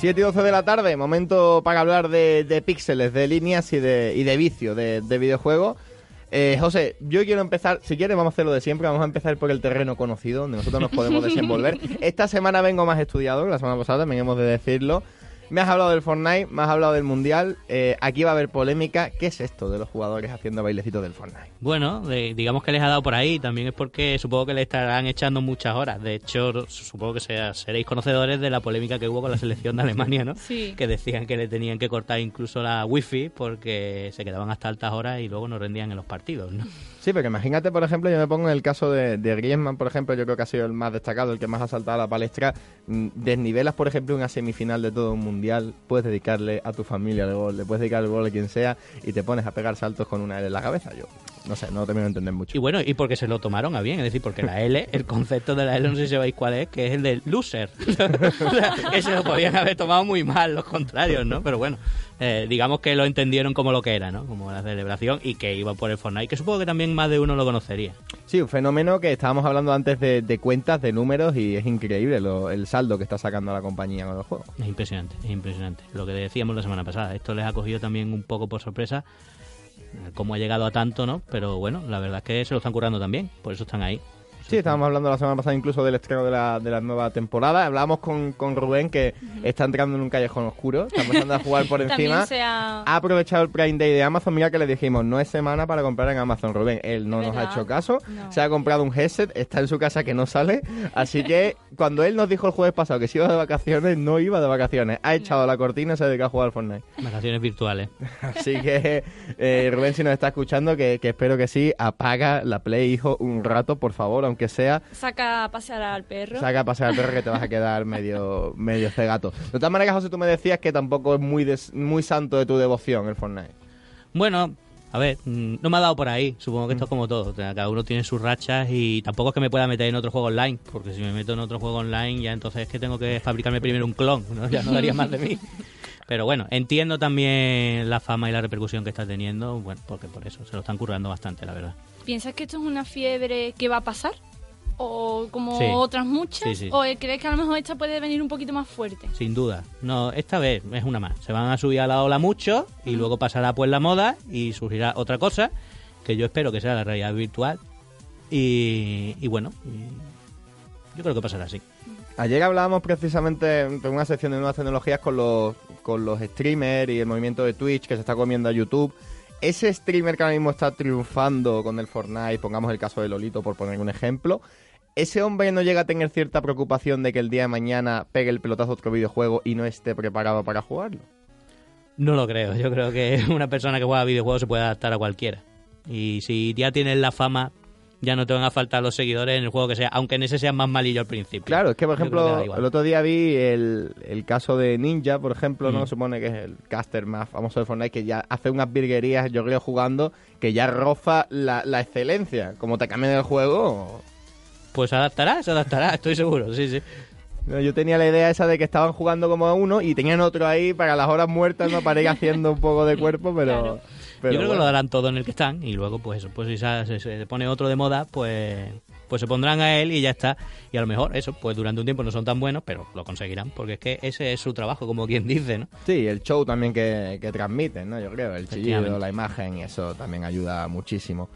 7 y 12 de la tarde, momento para hablar de, de píxeles, de líneas y de, y de vicio de, de videojuegos. Eh, José, yo quiero empezar, si quieres vamos a hacerlo de siempre, vamos a empezar por el terreno conocido, donde nosotros nos podemos desenvolver. Esta semana vengo más estudiado, la semana pasada también hemos de decirlo. Me has hablado del Fortnite, me has hablado del Mundial. Eh, aquí va a haber polémica. ¿Qué es esto de los jugadores haciendo bailecitos del Fortnite? Bueno, de- digamos que les ha dado por ahí. También es porque supongo que le estarán echando muchas horas. De hecho, supongo que sea- seréis conocedores de la polémica que hubo con la selección de Alemania, ¿no? Sí. Que decían que le tenían que cortar incluso la wifi porque se quedaban hasta altas horas y luego no rendían en los partidos, ¿no? Sí, porque imagínate, por ejemplo, yo me pongo en el caso de, de Griezmann, por ejemplo, yo creo que ha sido el más destacado, el que más ha saltado a la palestra. Mm, Desnivelas, por ejemplo, una semifinal de todo un mundial, puedes dedicarle a tu familia el gol, le puedes dedicar el gol a quien sea y te pones a pegar saltos con una L en la cabeza. Yo no sé, no termino de entender mucho. Y bueno, y porque se lo tomaron a bien, es decir, porque la L, el concepto de la L, no sé si sabéis cuál es, que es el de loser. O sea, lo podían haber tomado muy mal los contrarios, ¿no? Pero bueno, eh, digamos que lo entendieron como lo que era, ¿no? Como la celebración y que iba por el Fortnite, que supongo que también más de uno lo conocería. Sí, un fenómeno que estábamos hablando antes de, de cuentas, de números y es increíble lo- el saldo que está sacando la compañía con el juego. Es impresionante, es impresionante. Lo que decíamos la semana pasada, esto les ha cogido también un poco por sorpresa, eh, cómo ha llegado a tanto, ¿no? Pero bueno, la verdad es que se lo están curando también, por eso están ahí. Sí, estábamos hablando la semana pasada incluso del estreno de la, de la nueva temporada. Hablábamos con, con Rubén que está entrando en un callejón oscuro, está empezando a jugar por También encima. se ha... Ha aprovechado el Prime Day de Amazon. Mira que le dijimos, no es semana para comprar en Amazon, Rubén. Él no nos ha hecho caso. No. Se ha comprado un headset, está en su casa que no sale. Así que cuando él nos dijo el jueves pasado que se iba de vacaciones, no iba de vacaciones. Ha echado la cortina y se ha dedicado a jugar al Fortnite. Vacaciones virtuales. Así que, eh, Rubén, si nos está escuchando, que, que espero que sí, apaga la Play, hijo, un rato, por favor, aunque sea. Saca a pasear al perro. Saca a pasear al perro que te vas a quedar medio, medio cegato. De todas maneras, José, tú me decías que tampoco es muy, des- muy santo de tu devoción el Fortnite. Bueno, a ver, mm, no me ha dado por ahí. Supongo que esto es como todo. O sea, cada uno tiene sus rachas y tampoco es que me pueda meter en otro juego online. Porque si me meto en otro juego online, ya entonces es que tengo que fabricarme primero un clon. ¿no? Ya no daría más de mí. Pero bueno, entiendo también la fama y la repercusión que está teniendo. Bueno, porque por eso se lo están currando bastante, la verdad. ¿Piensas que esto es una fiebre que va a pasar? ¿O como Sí. otras muchas? Sí, sí. ¿O crees que a lo mejor esta puede venir un poquito más fuerte? Sin duda. No, esta vez es una más. Se van a subir a la ola mucho y luego pasará pues la moda y surgirá otra cosa que yo espero que sea la realidad virtual. Y, y bueno, y yo creo que pasará así. Ayer hablábamos precisamente de una sección de nuevas tecnologías con los, con los streamers y el movimiento de Twitch que se está comiendo a YouTube. Ese streamer que ahora mismo está triunfando con el Fortnite, pongamos el caso de Lolito por poner un ejemplo, ese hombre no llega a tener cierta preocupación de que el día de mañana pegue el pelotazo a otro videojuego y no esté preparado para jugarlo. No lo creo. Yo creo que una persona que juega videojuegos se puede adaptar a cualquiera. Y si ya tienes la fama, ya no te van a faltar los seguidores en el juego que sea, aunque en ese sea más malillo al principio. Claro, es que por que ejemplo, el otro día vi el, el caso de Ninja, por ejemplo, ¿no? Mm. Supone que es el caster más famoso de Fortnite, que ya hace unas virguerías, yo creo, jugando, que ya roza la, la excelencia. Como te cambian el juego. Pues se adaptará, se adaptará, estoy seguro, sí, sí. No, Yo tenía la idea esa de que estaban jugando como a uno y tenían otro ahí para las horas muertas, ¿no? Para ir haciendo un poco de cuerpo, pero... Claro. Pero Yo creo que lo darán todo en el que están y luego pues eso, pues si se, pone otro de moda, pues pues se pondrán a él y ya está. Y a lo mejor eso, pues durante un tiempo no son tan buenos, pero lo conseguirán, porque es que ese es su trabajo, como quien dice, ¿no? Sí, el show también que, que transmiten, ¿no? Yo creo, el chillido, la imagen y eso también ayuda muchísimo.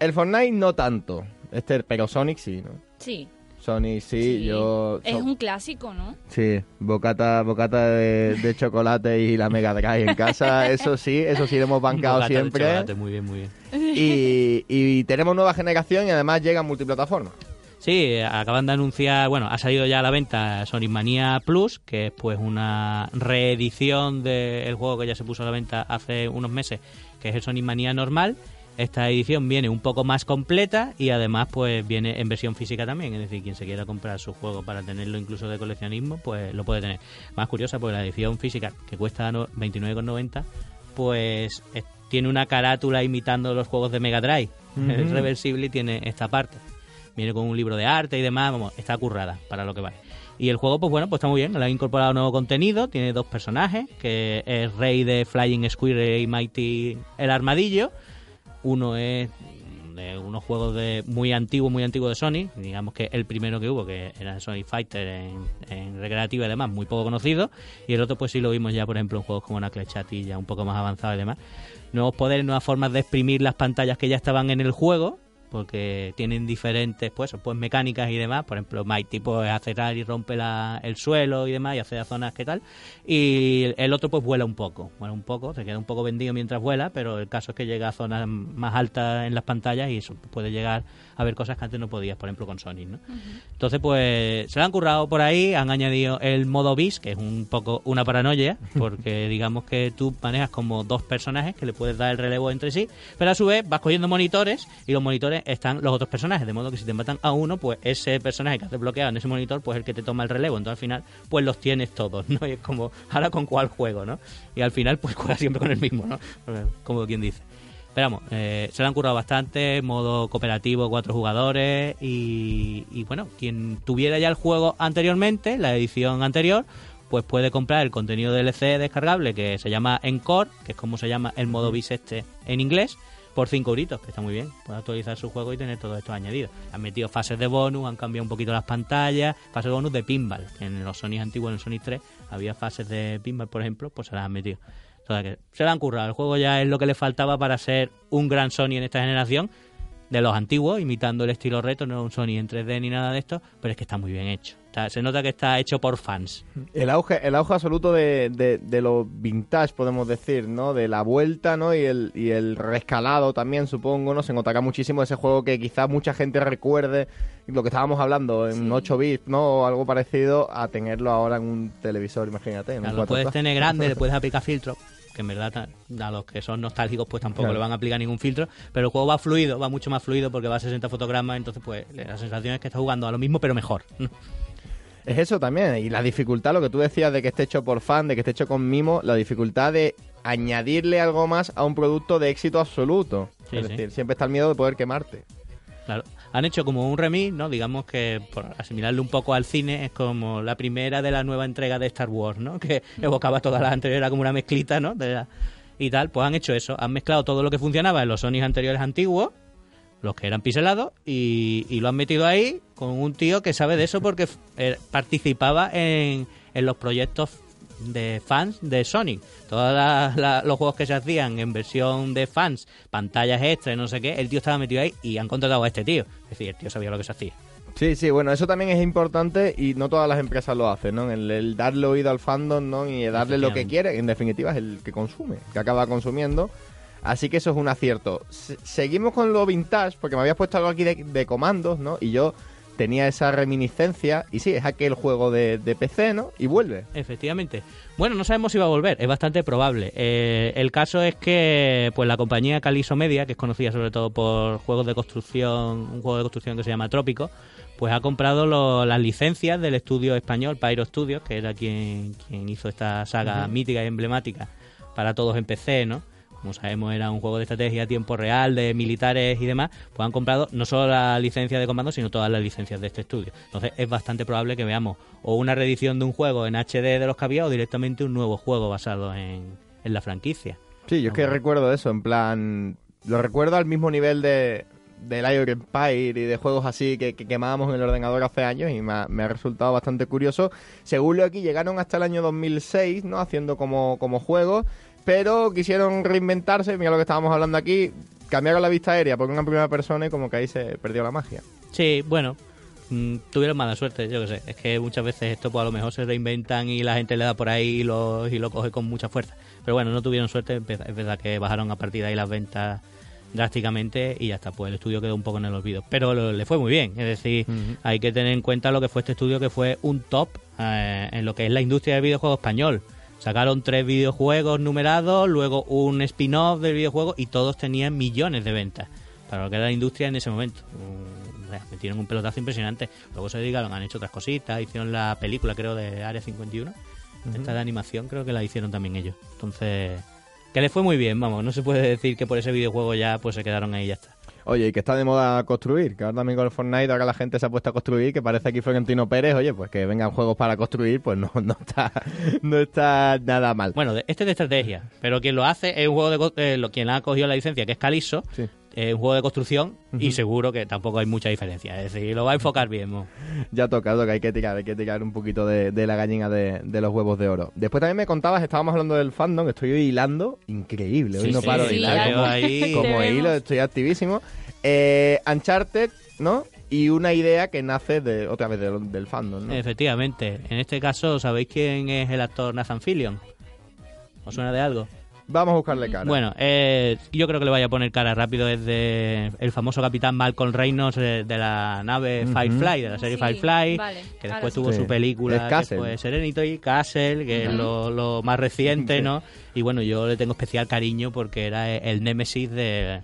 El Fortnite no tanto, este, pero Sonic sí, ¿no? Sí. Sonic sí, yo... Es so- un clásico, ¿no? Sí, bocata, bocata de, de chocolate y la Mega Drive en casa, eso sí, eso sí lo hemos bancado Bocata de siempre. chocolate, muy bien, muy bien. Y, y tenemos nueva generación y además llega en multiplataforma. Sí, acaban de anunciar, bueno, ha salido ya a la venta Sonic Mania Plus, que es pues una reedición del juego que ya se puso a la venta hace unos meses, que es el Sonic Mania normal. Esta edición viene un poco más completa y además pues viene en versión física también, es decir, quien se quiera comprar su juego para tenerlo incluso de coleccionismo, pues lo puede tener. Más curiosa, porque la edición física, que cuesta no- 29,90, pues tiene una carátula imitando los juegos de Mega Drive. Es reversible y tiene esta parte viene con un libro de arte y demás, vamos, está currada para lo que vale. Y el juego, pues bueno, pues está muy bien, le han incorporado nuevo contenido, tiene dos personajes, que es Rey de Flying Squirrel y Mighty el Armadillo. Uno es de unos juegos de muy antiguos, muy antiguos de Sony, digamos que el primero que hubo, que era Sonic Fighter en, en recreativa y demás, muy poco conocido, y el otro pues sí lo vimos ya, por ejemplo, en juegos como Knuckles Chat y ya un poco más avanzado y demás. Nuevos poderes, nuevas formas de exprimir las pantallas que ya estaban en el juego, porque tienen diferentes pues, pues mecánicas y demás. Por ejemplo, Mighty pues acelerar y rompe la, el suelo y demás y hace a zonas que tal. Y el otro pues vuela un poco, vuela un poco, se queda un poco vendido mientras vuela, pero el caso es que llega a zonas más altas en las pantallas y eso puede llegar a ver cosas que antes no podías, por ejemplo con Sonic, ¿no? Entonces pues se lo han currado por ahí, han añadido el modo bis, que es un poco una paranoia, porque digamos que tú manejas como dos personajes que le puedes dar el relevo entre sí, pero a su vez vas cogiendo monitores y los monitores están los otros personajes, de modo que si te matan a uno, pues ese personaje que has desbloqueado en ese monitor, pues es el que te toma el relevo. Entonces al final, pues los tienes todos, ¿no? Y es como, ahora con cuál juego, ¿no? Y al final, pues juegas siempre con el mismo, ¿no? Como quien dice. Pero vamos, eh, se lo han currado bastante, modo cooperativo, cuatro jugadores y, y bueno, quien tuviera ya el juego anteriormente, la edición anterior, pues puede comprar el contenido DLC descargable que se llama Encore, que es como se llama el modo bis este en inglés, por 5 euritos, que está muy bien. Puede actualizar su juego y tener todo esto añadido. Han metido fases de bonus, han cambiado un poquito las pantallas, fases de bonus de pinball. En los Sony antiguos, en el Sony 3, había fases de pinball, por ejemplo, pues se las han metido. O sea que se la han currado. El juego ya es lo que le faltaba para ser un gran Sony en esta generación de los antiguos, imitando el estilo reto, no un Sony en 3D ni nada de esto, pero es que está muy bien hecho. se nota que está hecho por fans. El auge, el auge absoluto de, de, lo vintage, podemos decir, ¿no? De la vuelta, ¿no? Y el, y el rescalado también, supongo, ¿no? Se notará muchísimo ese juego que quizás mucha gente recuerde, lo que estábamos hablando, en 8 bits, ¿no? O algo parecido a tenerlo ahora en un televisor, imagínate. lo puedes tener grande, le puedes aplicar filtro que en verdad a los que son nostálgicos pues tampoco le van a aplicar ningún filtro, pero el juego va fluido, va mucho más fluido porque va a 60 fotogramas, entonces pues la sensación es que está jugando a lo mismo pero mejor. Es eso también, y la dificultad, lo que tú decías de que esté hecho por fan, de que esté hecho con mimo, la dificultad de añadirle algo más a un producto de éxito absoluto. es decir, siempre está el miedo de poder quemarte. Claro han hecho como un remix, ¿no? Digamos que, por asimilarlo un poco al cine, es como la primera de la nueva entrega de Star Wars, ¿no? Que evocaba todas las anteriores, era como una mezclita, ¿no? y tal, pues han hecho eso, han mezclado todo lo que funcionaba en los Sony anteriores antiguos, los que eran piselados, y, y lo han metido ahí con un tío que sabe de eso porque eh, participaba en, en los proyectos de fans de Sonic. Todos los juegos que se hacían en versión de fans, pantallas extra y no sé qué, el tío estaba metido ahí y han contratado a este tío. Es decir, el tío sabía lo que se hacía. Sí, sí, bueno, eso también es importante y no todas las empresas lo hacen, ¿no? El, darle oído al fandom, ¿no? Y darle lo que quiere, en definitiva es el que consume, que acaba consumiendo. Así que eso es un acierto. seguimos con lo vintage, porque me habías puesto algo aquí de, de comandos, ¿no? Y yo tenía esa reminiscencia y sí, es aquel juego de, PC, ¿no? Y vuelve. Efectivamente. Bueno, no sabemos si va a volver, es bastante probable. Eh, el caso es que pues la compañía Caliso Media, que es conocida sobre todo por juegos de construcción, un juego de construcción que se llama Trópico, pues ha comprado las licencias del estudio español Pyro Studios, que era quien, quien hizo esta saga mítica y emblemática para todos en PC, ¿no? Como sabemos era un juego de estrategia a tiempo real, de militares y demás, pues han comprado no solo la licencia de comando, sino todas las licencias de este estudio. Entonces es bastante probable que veamos o una reedición de un juego en HD de los que había o directamente un nuevo juego basado en, la franquicia. Sí, yo es que recuerdo eso, en plan, lo recuerdo al mismo nivel de, del Iron Empire y de juegos así que, quemábamos en el ordenador hace años y me ha, me ha, resultado bastante curioso. Según lo aquí, llegaron hasta el año 2006, ¿no? Haciendo como, como juegos pero quisieron reinventarse, mira lo que estábamos hablando aquí, cambiaron la vista aérea por una primera persona y como que ahí se perdió la magia. Sí, bueno, mm, tuvieron mala suerte, yo qué sé. Es que muchas veces esto pues a lo mejor se reinventan y la gente le da por ahí y lo, y lo coge con mucha fuerza. Pero bueno, no tuvieron suerte, es verdad que bajaron a partir de ahí las ventas drásticamente y ya está, pues el estudio quedó un poco en el olvido. Pero le fue muy bien, es decir, hay que tener en cuenta lo que fue este estudio que fue un top eh, en lo que es la industria del videojuego español. Sacaron tres videojuegos numerados, luego un spin-off del videojuego y todos tenían millones de ventas para lo que era la industria en ese momento. Mm, metieron un pelotazo impresionante. Luego se dedicaron, han hecho otras cositas, hicieron la película, creo, de Área 51. Esta de animación creo que la hicieron también ellos. Entonces, que les fue muy bien, vamos. No se puede decir que por ese videojuego ya pues se quedaron ahí y ya está. Oye, y que está de moda construir, que ahora también con el Fortnite, ahora la gente se ha puesto a construir, que parece aquí Florentino Pérez, oye, pues que vengan juegos para construir, pues no, no está no está nada mal. Bueno, este es de estrategia, pero quien lo hace es un juego de... Eh, quien ha cogido la licencia, que es Caliso, Un juego de construcción y seguro que tampoco hay mucha diferencia. Es decir, lo va a enfocar bien. Mo. Ya ha tocado que hay que tirar, hay que tirar un poquito de, de la gallina de, de los huevos de oro. Después también me contabas, estábamos hablando del fandom, estoy hilando, increíble, hoy Sí, no sí, paro de sí, hilar. como, ahí. Como hilo, estoy activísimo. Eh, Uncharted, ¿no? Y una idea que nace de otra vez del, del fandom, ¿no? Efectivamente. En este caso, ¿sabéis quién es el actor Nathan Fillion? ¿Os suena de algo? Vamos a buscarle cara. Bueno, eh, yo creo que le vaya a poner cara rápido. Es de el famoso capitán Malcolm Reynolds eh, de la nave Ujú. Firefly, de la serie Sí, Firefly. vale, que después tuvo Sí. su película Es Castle. que fue Serenity, Castle, que es lo, lo más reciente. ¿no? Y bueno, yo le tengo especial cariño porque era el némesis de,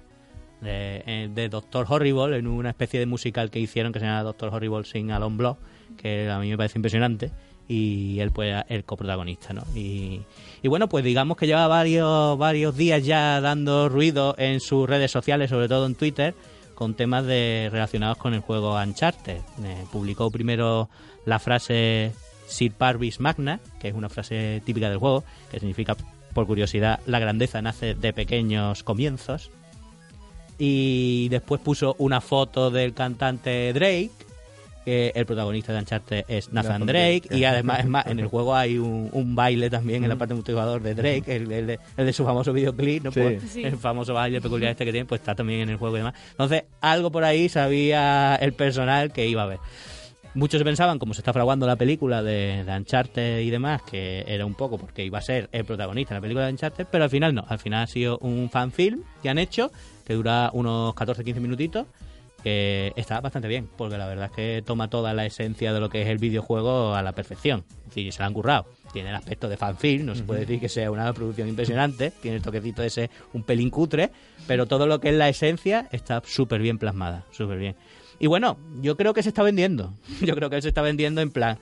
de, eh, de Doctor Horrible en una especie de musical que hicieron que se llama Doctor Horrible Sing Along Block, que a mí me parece impresionante. Y él pues el coprotagonista, ¿no? Y, y bueno, pues digamos que lleva varios, varios días ya dando ruido en sus redes sociales, sobre todo en Twitter, con temas de, relacionados con el juego Uncharted. Eh, publicó primero la frase Sir Parvis Magna, que es una frase típica del juego, que significa, por curiosidad, la grandeza nace de pequeños comienzos. Y después puso una foto del cantante Drake, que el protagonista de Uncharted es Nathan Nathan Drake, Drake. y además es más, en el juego hay un, un baile también en la parte multijugador de Drake, el, el de, el de su famoso videoclip, ¿no? Sí. Pues, Sí. el famoso baile peculiar este que tiene, pues está también en el juego y demás. Entonces, algo por ahí sabía el personal que iba a ver. Muchos se pensaban, como se está fraguando la película de, de Uncharted y demás, que era un poco porque iba a ser el protagonista de la película de Uncharted, pero al final no. Al final ha sido un fanfilm que han hecho, que dura unos 14-15 minutitos, que está bastante bien, porque la verdad es que toma toda la esencia de lo que es el videojuego a la perfección. Es decir, se la han currado. Tiene el aspecto de fanfilm, no se puede decir que sea una producción impresionante, tiene el toquecito de ese un pelín cutre, pero todo lo que es la esencia está súper bien plasmada, súper bien. Y bueno, yo creo que se está vendiendo. Yo creo que se está vendiendo en plan.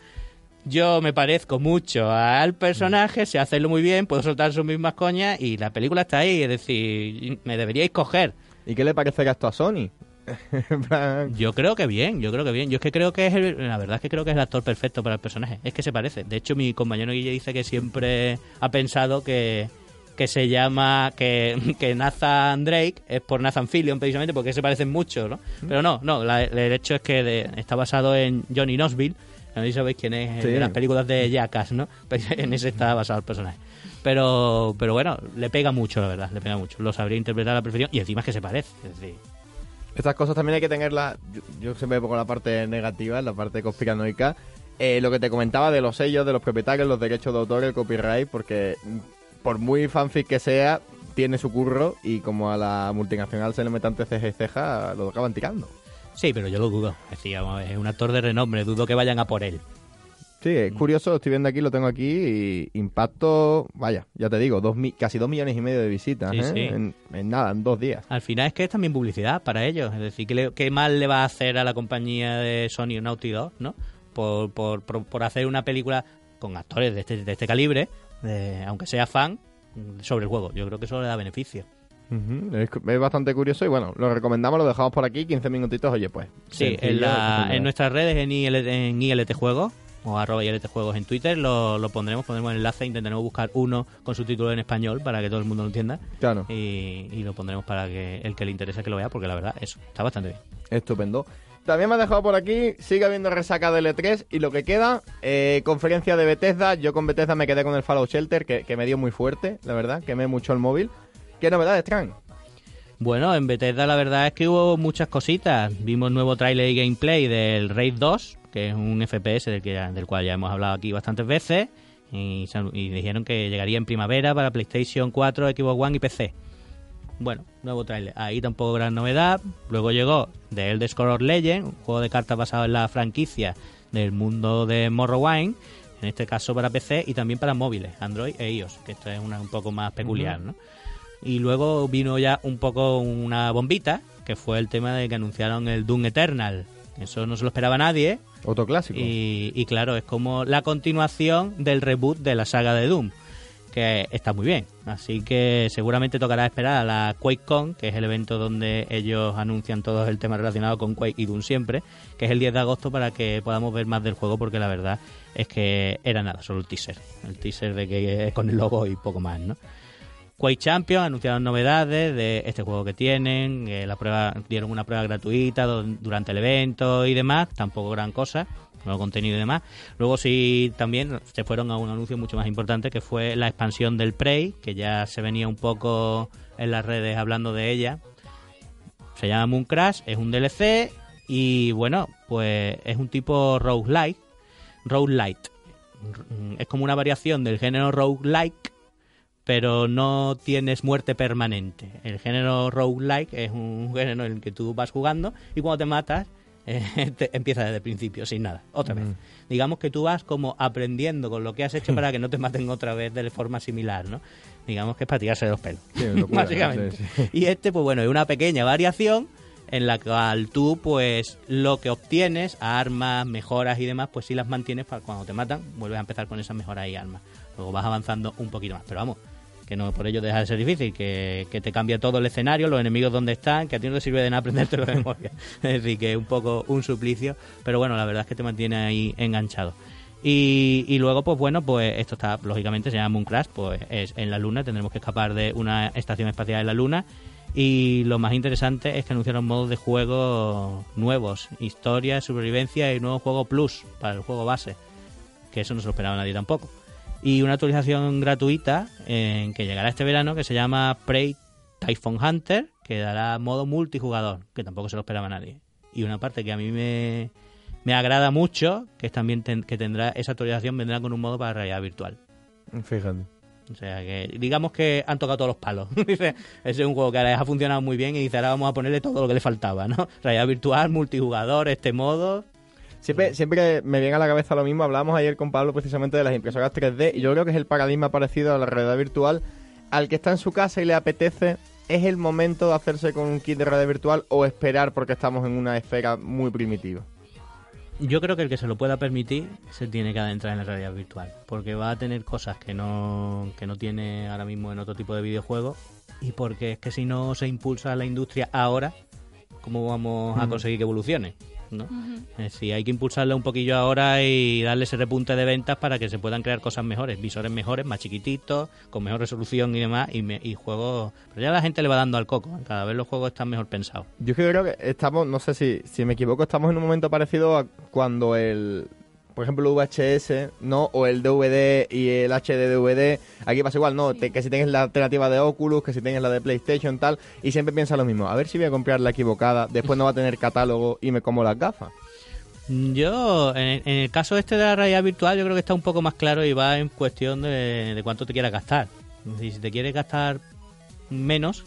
Yo me parezco mucho al personaje, sé hacerlo muy bien, puedo soltar sus mismas coñas y la película está ahí. Es decir, me deberíais coger. ¿Y qué le parece esto a Sony? Yo creo que bien, yo creo que bien. Yo es que creo que es el, la verdad es que creo que es el actor perfecto para el personaje. Es que se parece. De hecho, mi compañero Guille dice que siempre ha pensado que, que se llama que, que Nathan Drake es por Nathan Fillion precisamente porque se parecen mucho, ¿no? Pero no, no. la- el hecho es que de- está basado en Johnny Knoxville. No sé si sabéis quién es Sí. de las películas de Jackass, ¿no? Pues en ese está basado el personaje. Pero, pero bueno, le pega mucho, la verdad, le pega mucho. Lo sabría interpretar a la perfección y encima es que se parece. Es decir, Estas cosas también hay que tenerlas. Yo, yo siempre pongo la parte negativa, la parte conspiranoica. Eh, lo que te comentaba de los sellos, de los propietarios, los derechos de autor, el copyright, porque por muy fanfic que sea, tiene su curro y como a la multinacional se le metan ceja y ceja, lo acaban tirando. Sí, pero yo lo dudo. Es decir, es un actor de renombre, dudo que vayan a por él. Sí, es curioso, lo estoy viendo aquí, lo tengo aquí y impacto, vaya, ya te digo, dos casi dos millones y medio de visitas, Sí, ¿eh? sí. En, en nada, en dos días. Al final es que es también publicidad para ellos. Es decir, ¿qué, le- qué mal le va a hacer a la compañía de Sony Naughty Dog, ¿no? Por, por, por, por hacer una película con actores de este, de este calibre, de- aunque sea fan, sobre el juego. Yo creo que eso le da beneficio. Es, es bastante curioso y bueno, lo recomendamos, lo dejamos por aquí, 15 minutitos, oye pues. Sí, en, la- en nuestras redes, en, IL, en ILT Juegos, o arroba ILT Juegos en Twitter, lo, lo pondremos, pondremos el enlace, intentaremos buscar uno con su título en español para que todo el mundo lo entienda. Claro, Y, y lo pondremos para que el que le interese que lo vea, porque la verdad, eso, está bastante bien. estupendo. También me ha dejado por aquí, sigue habiendo resaca de L3 y lo que queda, eh, conferencia de Bethesda. Yo con Bethesda me quedé con el Fallout Shelter, que, que me dio muy fuerte, la verdad, quemé mucho el móvil. ¿Qué novedades traen? Bueno, en Bethesda la verdad es que hubo muchas cositas. Vimos nuevo trailer y gameplay del Raid 2, que es un FPS del, que, del cual ya hemos hablado aquí bastantes veces. Y dijeron que llegaría en primavera para PlayStation 4, Xbox One y PC. Bueno, nuevo trailer. Ahí tampoco gran novedad. Luego llegó The Elder Scrolls Legend, un juego de cartas basado en la franquicia del mundo de Morrowind. En este caso para PC y también para móviles, Android e iOS, que esto es una un poco más peculiar, ¿no? Y luego vino ya un poco una bombita, que fue el tema de que anunciaron el Doom Eternal. Eso no se lo esperaba nadie. Otro clásico. Y, y claro, es como la continuación del reboot de la saga de Doom, que está muy bien. Así que seguramente tocará esperar a la QuakeCon, que es el evento donde ellos anuncian todo el tema relacionado con Quake y Doom siempre, que es el 10 de agosto para que podamos ver más del juego, porque la verdad es que era nada, solo el teaser. El teaser de que con el logo y poco más, ¿no? Quake Champions anunciaron novedades de este juego que tienen, eh, la prueba dieron una prueba gratuita durante el evento y demás, tampoco gran cosa, nuevo contenido y demás. Luego sí también se fueron a un anuncio mucho más importante que fue la expansión del Prey, que ya se venía un poco en las redes hablando de ella. Se llama Moon Crash, es un DLC y bueno, pues es un tipo roguelike, roguelite. Es como una variación del género roguelike, pero no tienes muerte permanente. El género roguelike es un género en el que tú vas jugando y cuando te matas eh, te- empieza desde el principio, sin nada, otra vez. Digamos que tú vas como aprendiendo con lo que has hecho para que no te maten otra vez de forma similar, ¿no? Digamos que es para tirarse de los pelos, Sí, locura, básicamente. sí. Y este, pues bueno, es una pequeña variación en la cual tú, pues, lo que obtienes, armas, mejoras y demás, pues sí las mantienes para cuando te matan, vuelves a empezar con esas mejoras y armas. Luego vas avanzando un poquito más, pero vamos, que no por ello deja de ser difícil, que, que te cambia todo el escenario, los enemigos donde están, que a ti no te sirve de nada aprendértelo de memoria. Es decir, que es un poco un suplicio, pero bueno, la verdad es que te mantiene ahí enganchado. Y, y luego, pues bueno, pues esto está, lógicamente, se llama Moon Crash, pues es en la Luna, tendremos que escapar de una estación espacial en la Luna. Y lo más interesante es que anunciaron modos de juego nuevos, historia, supervivencia y nuevo juego plus para el juego base, que eso no se lo esperaba nadie tampoco. Y una actualización gratuita en que llegará este verano que se llama Prey Typhon Hunter, que dará modo multijugador, que tampoco se lo esperaba nadie. Y una parte que a mí me, me agrada mucho, que es también ten- que tendrá esa actualización vendrá con un modo para realidad virtual. Fíjate. O sea que digamos que han tocado todos los palos. Dice, ese es un juego que ahora les ha funcionado muy bien y dice ahora vamos a ponerle todo lo que le faltaba, ¿no? Realidad virtual, multijugador, este modo. Siempre, siempre me viene a la cabeza lo mismo. Hablábamos ayer con Pablo precisamente de las impresoras 3D y yo creo que es el paradigma parecido a la realidad virtual. Al que está en su casa y le apetece, ¿es el momento de hacerse con un kit de realidad virtual o esperar porque estamos en una esfera muy primitiva? Yo creo que el que se lo pueda permitir se tiene que adentrar en la realidad virtual, porque va a tener cosas que no, que no tiene ahora mismo en otro tipo de videojuegos y porque es que si no se impulsa la industria ahora, ¿cómo vamos a conseguir que evolucione? ¿No? Es decir, hay que impulsarla un poquillo ahora y darle ese repunte de ventas para que se puedan crear cosas mejores, visores mejores, más chiquititos, con mejor resolución y demás, y, me- y juegos... Pero ya la gente le va dando al coco, ¿eh? cada vez los juegos están mejor pensados. Yo creo que estamos, no sé si, si me equivoco, estamos en un momento parecido a cuando el, por ejemplo, el VHS, ¿no? O el DVD y el HD DVD. Aquí pasa igual, ¿no? Te- que si tienes la alternativa de Oculus, que si tienes la de PlayStation, tal. Y siempre piensa lo mismo. A ver si voy a comprar la equivocada, después no va a tener catálogo y me como las gafas. Yo, en el, en el caso este de la realidad virtual, yo creo que está un poco más claro y va en cuestión de, de cuánto te quieras gastar. Si te quieres gastar menos,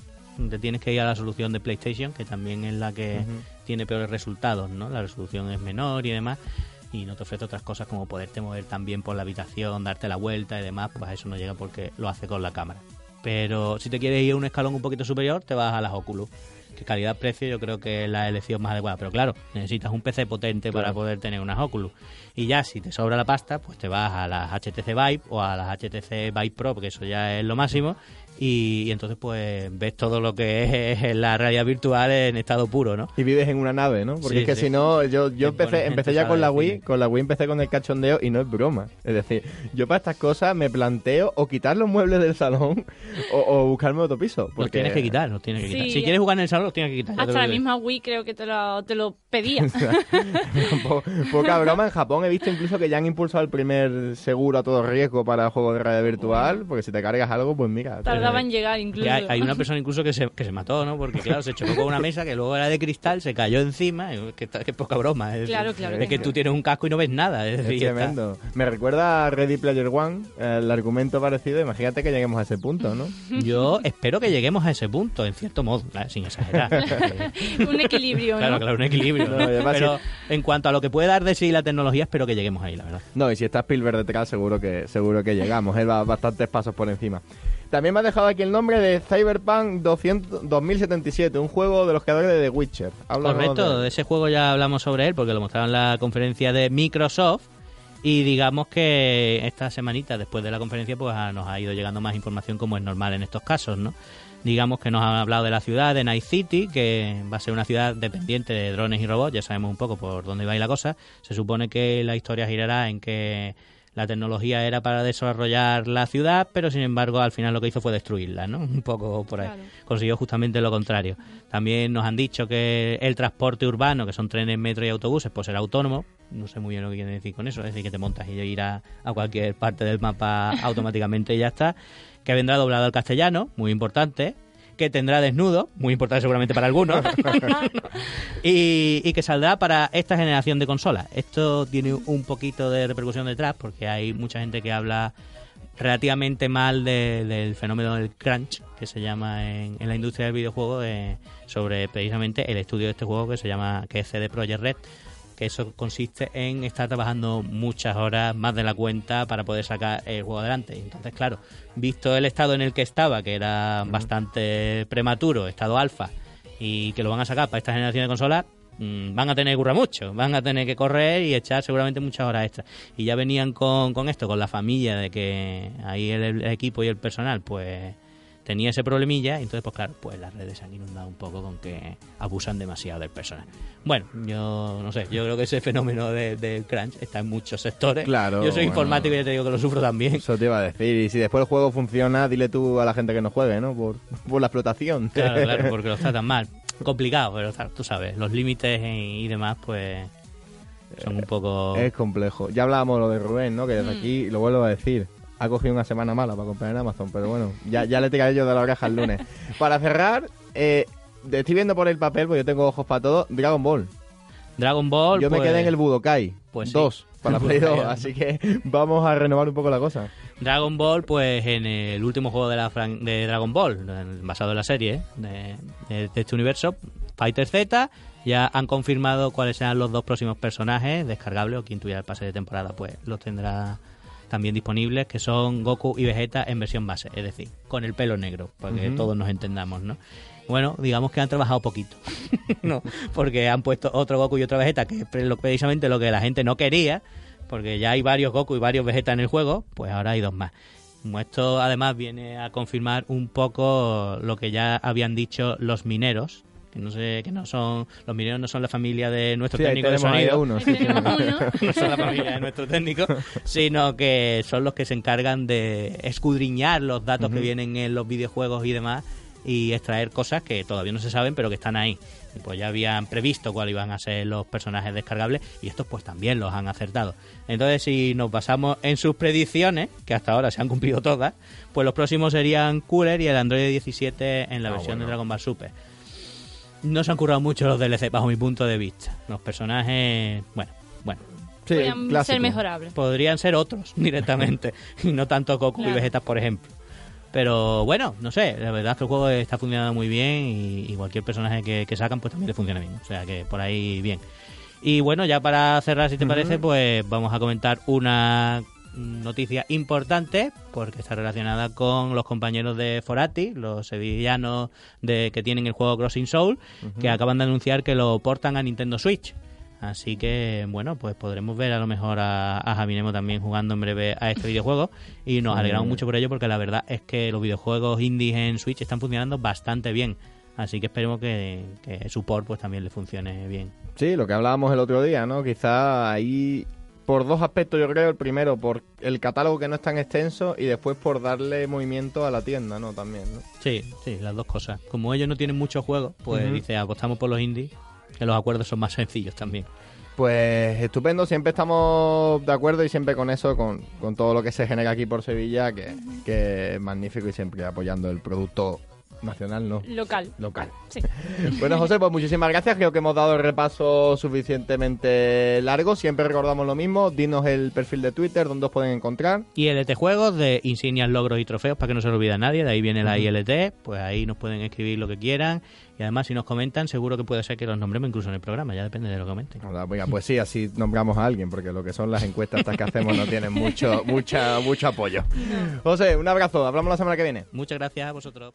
te tienes que ir a la solución de PlayStation, que también es la que tiene peores resultados, ¿no? La resolución es menor y demás, y no te ofrece otras cosas como poderte mover también por la habitación, darte la vuelta y demás, pues eso no llega porque lo hace con la cámara. Pero si te quieres ir a un escalón un poquito superior, te vas a las Oculus. Que calidad-precio yo creo que es la elección más adecuada. Pero claro, necesitas un PC potente para poder tener unas Oculus. Y ya si te sobra la pasta, pues te vas a las HTC Vive o a las HTC Vive Pro, porque eso ya es lo máximo. Y, y entonces pues ves todo lo que es la realidad virtual en estado puro, ¿no? Y vives en una nave, ¿no? Porque Sí, es que sí. si no, yo, yo empecé, empecé ya con la Wii, decir. con la Wii empecé con el cachondeo y no es broma. Es decir, yo para estas cosas me planteo o quitar los muebles del salón o, o buscarme otro piso. Los Porque tienes que quitar, los tienes que quitar. Sí. Si quieres jugar en el salón, los tienes que quitar. Hasta la misma Wii creo que te lo, te lo pedía. Po- Poca broma, en Japón he visto incluso que ya han impulsado el primer seguro a todo riesgo para juegos de realidad virtual, porque si te cargas algo, pues mira. Tardaba en llegar Que incluso. hay, hay una persona incluso que se, que se mató, ¿no? Porque, claro, se chocó con una mesa que luego era de cristal, se cayó encima. Que, está- que poca broma. Es, Claro, claro Es que tú tienes un casco y no ves nada. Es, está. tremendo. Me recuerda a Ready Player One, eh, el argumento parecido. Imagínate que lleguemos a ese punto, ¿no? Yo espero que lleguemos a ese punto, en cierto modo, sin exagerar. un equilibrio, claro, ¿no? claro, un equilibrio. No, y además Pero en cuanto a lo que puede dar de sí la tecnología, espero que lleguemos ahí, la verdad. No, y si está Spielberg detrás, seguro que, seguro que llegamos. Él va bastantes pasos por encima. También me ha dejado aquí el nombre de Cyberpunk 200 2077, un juego de los creadores de The Witcher. Háblanos Correcto, de ese juego ya hablamos sobre él porque lo mostraron en la conferencia de Microsoft y digamos que esta semanita después de la conferencia pues a- nos ha ido llegando más información como es normal en estos casos, ¿no? Digamos que nos han hablado de la ciudad de Night City, que va a ser una ciudad dependiente de drones y robots, ya sabemos un poco por dónde va a ir la cosa. Se supone que la historia girará en que la tecnología era para desarrollar la ciudad, pero sin embargo al final lo que hizo fue destruirla, ¿no? Un poco por ahí. Claro. Consiguió justamente lo contrario. También nos han dicho que el transporte urbano, que son trenes, metro y autobuses, pues era autónomo. No sé muy bien lo que quieren decir con eso, es decir, que te montas y ir a, a cualquier parte del mapa automáticamente y ya está. Que vendrá doblado al castellano, muy importante. Que tendrá desnudo, muy importante seguramente para algunos. y, y que saldrá para esta generación de consolas. Esto tiene un poquito de repercusión detrás porque hay mucha gente que habla relativamente mal de- del fenómeno del crunch que se llama en, en la industria del videojuego eh, sobre precisamente el estudio de este juego que se llama que es CD Projekt Red que eso consiste en estar trabajando muchas horas más de la cuenta para poder sacar el juego adelante. Y Entonces, claro, visto el estado en el que estaba, que era bastante prematuro, estado alfa, y que lo van a sacar para esta generación de consolas, mm, van a tener que currar mucho, van a tener que correr y echar seguramente muchas horas extras. Y ya venían con, con esto, con la familia, de que ahí el, el equipo y el personal, pues tenía ese problemilla, y entonces, pues claro, pues las redes se han inundado un poco con que abusan demasiado del personal. Bueno, yo no sé, yo creo que ese fenómeno de- del crunch está en muchos sectores. Claro, Yo soy bueno. informático y ya te digo que lo sufro también. Eso te iba a decir. Y si después el juego funciona, dile tú a la gente que no juegue, ¿no? Por, por la explotación. Claro, claro, porque los tratan mal. Complicado, pero tú sabes, los límites y y demás, pues son un poco... Es complejo. Ya hablábamos lo de Rubén, ¿no? Que desde Mm. aquí lo vuelvo a decir. Ha cogido una semana mala para comprar en Amazon, pero bueno, ya, ya le tiraré yo de la oreja el lunes. para cerrar, eh, estoy viendo por el papel, porque yo tengo ojos para todo, Dragon Ball. Dragon Ball, Yo me pues, quedé en el Budokai pues sí. 2 para El Play 2, Budokai. así que vamos a renovar un poco la cosa. Dragon Ball, pues en el último juego de la fran- de Dragon Ball, basado en la serie ¿eh? de este universo, Fighter Z, ya han confirmado cuáles serán los dos próximos personajes descargables, o quien tuviera el pase de temporada, pues los tendrá también disponibles, que son Goku y Vegeta en versión base, es decir, con el pelo negro, para que todos nos entendamos, ¿no? Bueno, digamos que han trabajado poquito, ¿no? Porque han puesto otro Goku y otro Vegeta, que es precisamente lo que la gente no quería, porque ya hay varios Goku y varios Vegeta en el juego, pues ahora hay dos más. Esto además viene a confirmar un poco lo que ya habían dicho los mineros, que no sé, que no son, los mineros no son la familia de nuestro Sí, técnico de sonido, uno. sí, sí. Tenemos uno. no son la familia de nuestro técnico, sino que son los que se encargan de escudriñar los datos que vienen en los videojuegos y demás y extraer cosas que todavía no se saben pero que están ahí. Y pues ya habían previsto cuáles iban a ser los personajes descargables y estos pues también los han acertado. Entonces si nos basamos en sus predicciones, que hasta ahora se han cumplido todas, pues los próximos serían Cooler y el Android 17 en la Ah, versión de. Dragon Ball Super. No se han currado mucho los DLC bajo mi punto de vista. Los personajes, bueno, bueno, Sí, Podrían clásico. ser mejorables. podrían ser otros directamente y no tanto Goku y Claro. Vegeta, por ejemplo. Pero bueno, no sé, la verdad es que el juego está funcionando muy bien y, y cualquier personaje que, que sacan pues también le funciona bien. O sea que por ahí bien. Y bueno, ya para cerrar, si te parece, pues vamos a comentar una noticia importante porque está relacionada con los compañeros de Forati, los sevillanos de que tienen el juego Crossing Soul, que acaban de anunciar que lo portan a Nintendo Switch. Así que, bueno, pues podremos ver a lo mejor a, a Javi Nemo también jugando en breve a este videojuego. Y nos alegramos mucho por ello porque la verdad es que los videojuegos indies en Switch están funcionando bastante bien. Así que esperemos que, que su port pues también le funcione bien. Sí, lo que hablábamos el otro día, ¿no? Quizá ahí por dos aspectos yo creo. El primero, por el catálogo que no es tan extenso y después por darle movimiento a la tienda, ¿no? También, ¿no? Sí, sí, las dos cosas. Como ellos no tienen muchos juegos, pues Ujú. dice, apostamos por los indies, que los acuerdos son más sencillos también. Pues estupendo, siempre estamos de acuerdo y siempre con eso, con, con todo lo que se genera aquí por Sevilla, que, que es magnífico y siempre apoyando el producto nacional, ¿no? Local. Local. Sí. Bueno, José, pues muchísimas gracias. Creo que hemos dado el repaso suficientemente largo. Siempre recordamos lo mismo. Dinos el perfil de Twitter, donde os pueden encontrar. Y LT Juegos de insignias, logros y trofeos para que no se lo olvide a nadie. De ahí viene la ILT. Pues ahí nos pueden escribir lo que quieran. Y además, si nos comentan, seguro que puede ser que los nombremos incluso en el programa. Ya depende de lo que comenten. Hola, venga, pues sí, así nombramos a alguien, porque lo que son las encuestas estas que hacemos no tienen mucho, mucha, mucho apoyo. José, un abrazo. Hablamos la semana que viene. Muchas gracias a vosotros.